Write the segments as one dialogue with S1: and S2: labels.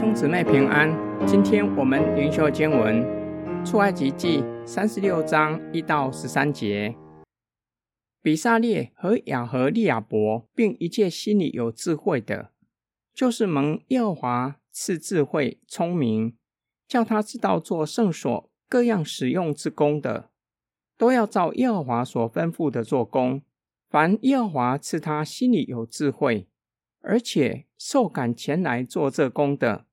S1: 兄姊妹平安，今天我们灵修经文出埃及记三十六章一到十三节。比撒列和亚和利亚伯，并一切心里有智慧的，就是蒙耶和华赐智慧聪明，叫他知道做圣所各样使用之工的，都要照耶和华所吩咐的做工。凡耶和华赐他心里有智慧，而且受感前来做这工的，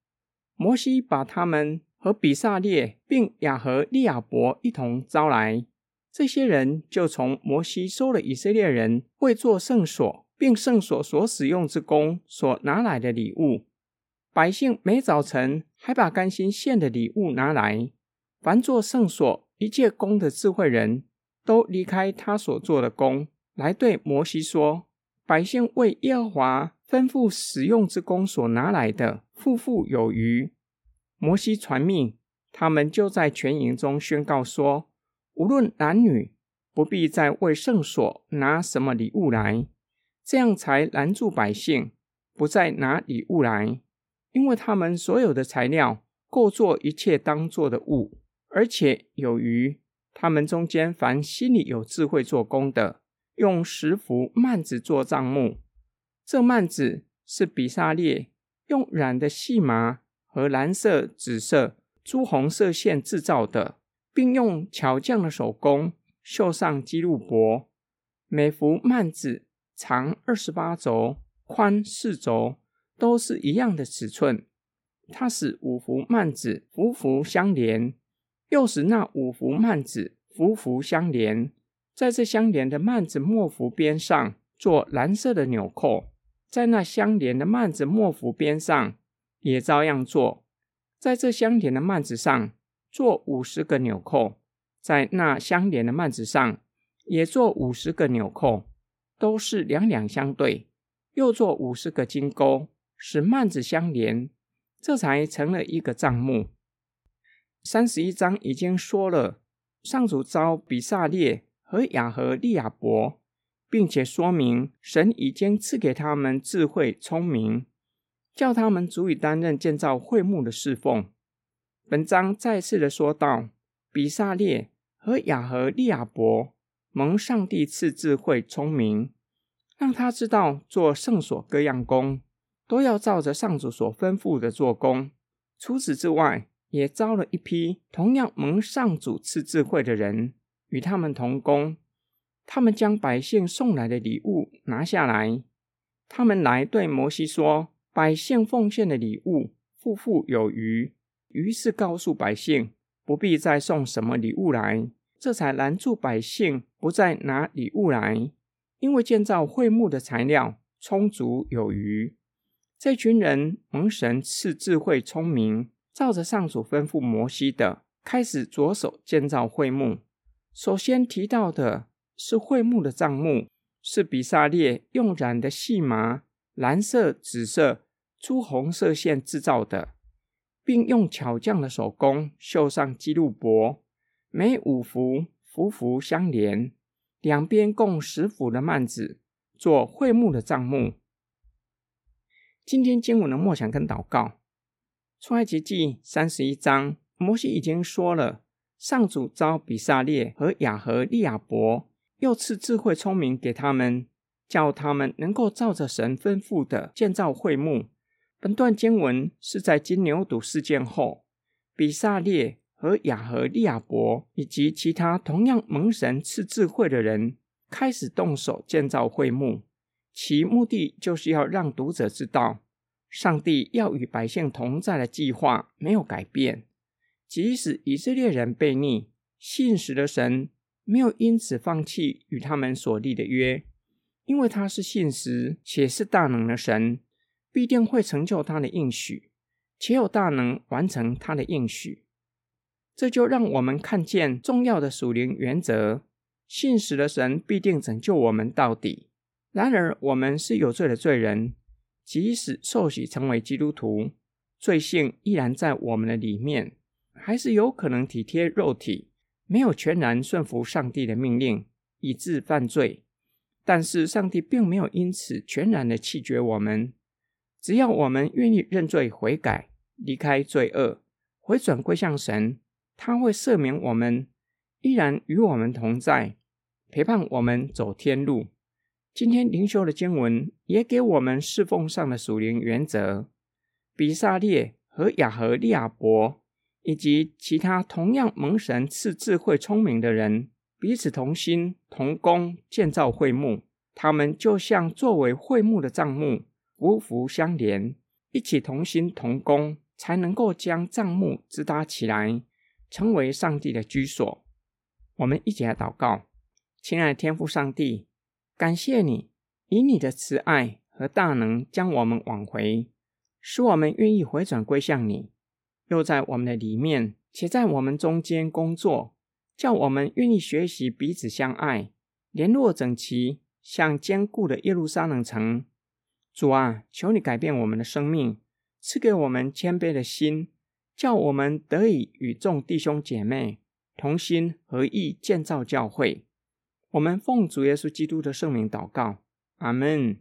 S1: 摩西把他们和比撒列并亚和利亚伯一同招来。这些人就从摩西收了以色列人为做圣所并圣所所使用之工所拿来的礼物。百姓每早晨还把甘心献的礼物拿来。凡做圣所一切工的智慧人都离开他所做的工，来对摩西说：“百姓为耶和华。”吩咐使用之工所拿来的，富富有余。摩西传命，他们就在全营中宣告说：无论男女，不必再为圣所拿什么礼物来。这样才拦住百姓，不再拿礼物来，因为他们所有的材料够做一切当做的物，而且有余。他们中间凡心里有智慧做工的，用十幅幔子做帐幕。这幔子是比撒列用染的细麻和蓝色、紫色、朱红色线制造的，并用巧匠的手工绣上基路伯。每幅幔子长二十八轴，宽四轴，都是一样的尺寸。它使五幅幔子幅幅相连，又使那五幅幔子幅幅相连，在这相连的幔子末幅边上做蓝色的纽扣。在那相连的幔子末幅边上，也照样做。在这相连的幔子上做五十个纽扣，在那相连的幔子上也做五十个纽扣，都是两两相对。又做五十个金钩，使幔子相连，这才成了一个帐幕。三十一章已经说了，上主召比撒列和亚和利亚伯。并且说明，神已经赐给他们智慧聪明，叫他们足以担任建造会幕的侍奉。本章再次的说道，比撒列和亚和利亚伯蒙上帝赐智慧聪明，让他知道做圣所各样工，都要照着上主所吩咐的做工。除此之外，也招了一批同样蒙上主赐智慧的人，与他们同工。他们将百姓送来的礼物拿下来，他们来对摩西说：“百姓奉献的礼物富富有余。”于是告诉百姓，不必再送什么礼物来，这才拦住百姓不再拿礼物来，因为建造会幕的材料充足有余。这群人蒙神赐智慧聪明，照着上主吩咐摩西的，开始着手建造会幕。首先提到的。是会幕的帐幕，是比撒列用染的细麻、蓝色、紫色、朱红色线制造的，并用巧匠的手工绣上基路伯，每五幅幅幅相连，两边共十幅的幔子，做会幕的帐幕。今天经文的默想跟祷告，出埃及记三十一章，摩西已经说了，上主召比撒列和雅和利亚伯。又赐智慧聪明给他们，叫他们能够照着神吩咐的建造会幕。本段经文是在金牛犊事件后，比撒列和雅和利亚伯以及其他同样蒙神赐智慧的人开始动手建造会幕，其目的就是要让读者知道，上帝要与百姓同在的计划没有改变，即使以色列人悖逆，信实的神。没有因此放弃与他们所立的约，因为他是信实且是大能的神，必定会成就他的应许，且有大能完成他的应许。这就让我们看见重要的属灵原则：信实的神必定拯救我们到底。然而，我们是有罪的罪人，即使受洗成为基督徒，罪性依然在我们的里面，还是有可能体贴肉体。没有全然顺服上帝的命令，以致犯罪。但是上帝并没有因此全然的弃绝我们。只要我们愿意认罪悔改，离开罪恶，回转归向神，他会赦免我们，依然与我们同在，陪伴我们走天路。今天灵修的经文也给我们侍奉上的属灵原则。比撒列和亚何利亚伯以及其他同样蒙神赐智慧聪明的人，彼此同心同工建造会幕。他们就像作为会幕的帐幕，夫妇相连，一起同心同工，才能够将帐幕支搭起来，成为上帝的居所。我们一起来祷告，亲爱的天父上帝，感谢你以你的慈爱和大能将我们挽回，使我们愿意回转归向你，又在我们的里面且在我们中间工作，叫我们愿意学习彼此相爱，联络整齐。像坚固的耶路撒冷城，主啊，求你改变我们的生命，赐给我们谦卑的心，叫我们得以与众弟兄姐妹同心合意建造教会。我们奉主耶稣基督的圣名祷告，阿门。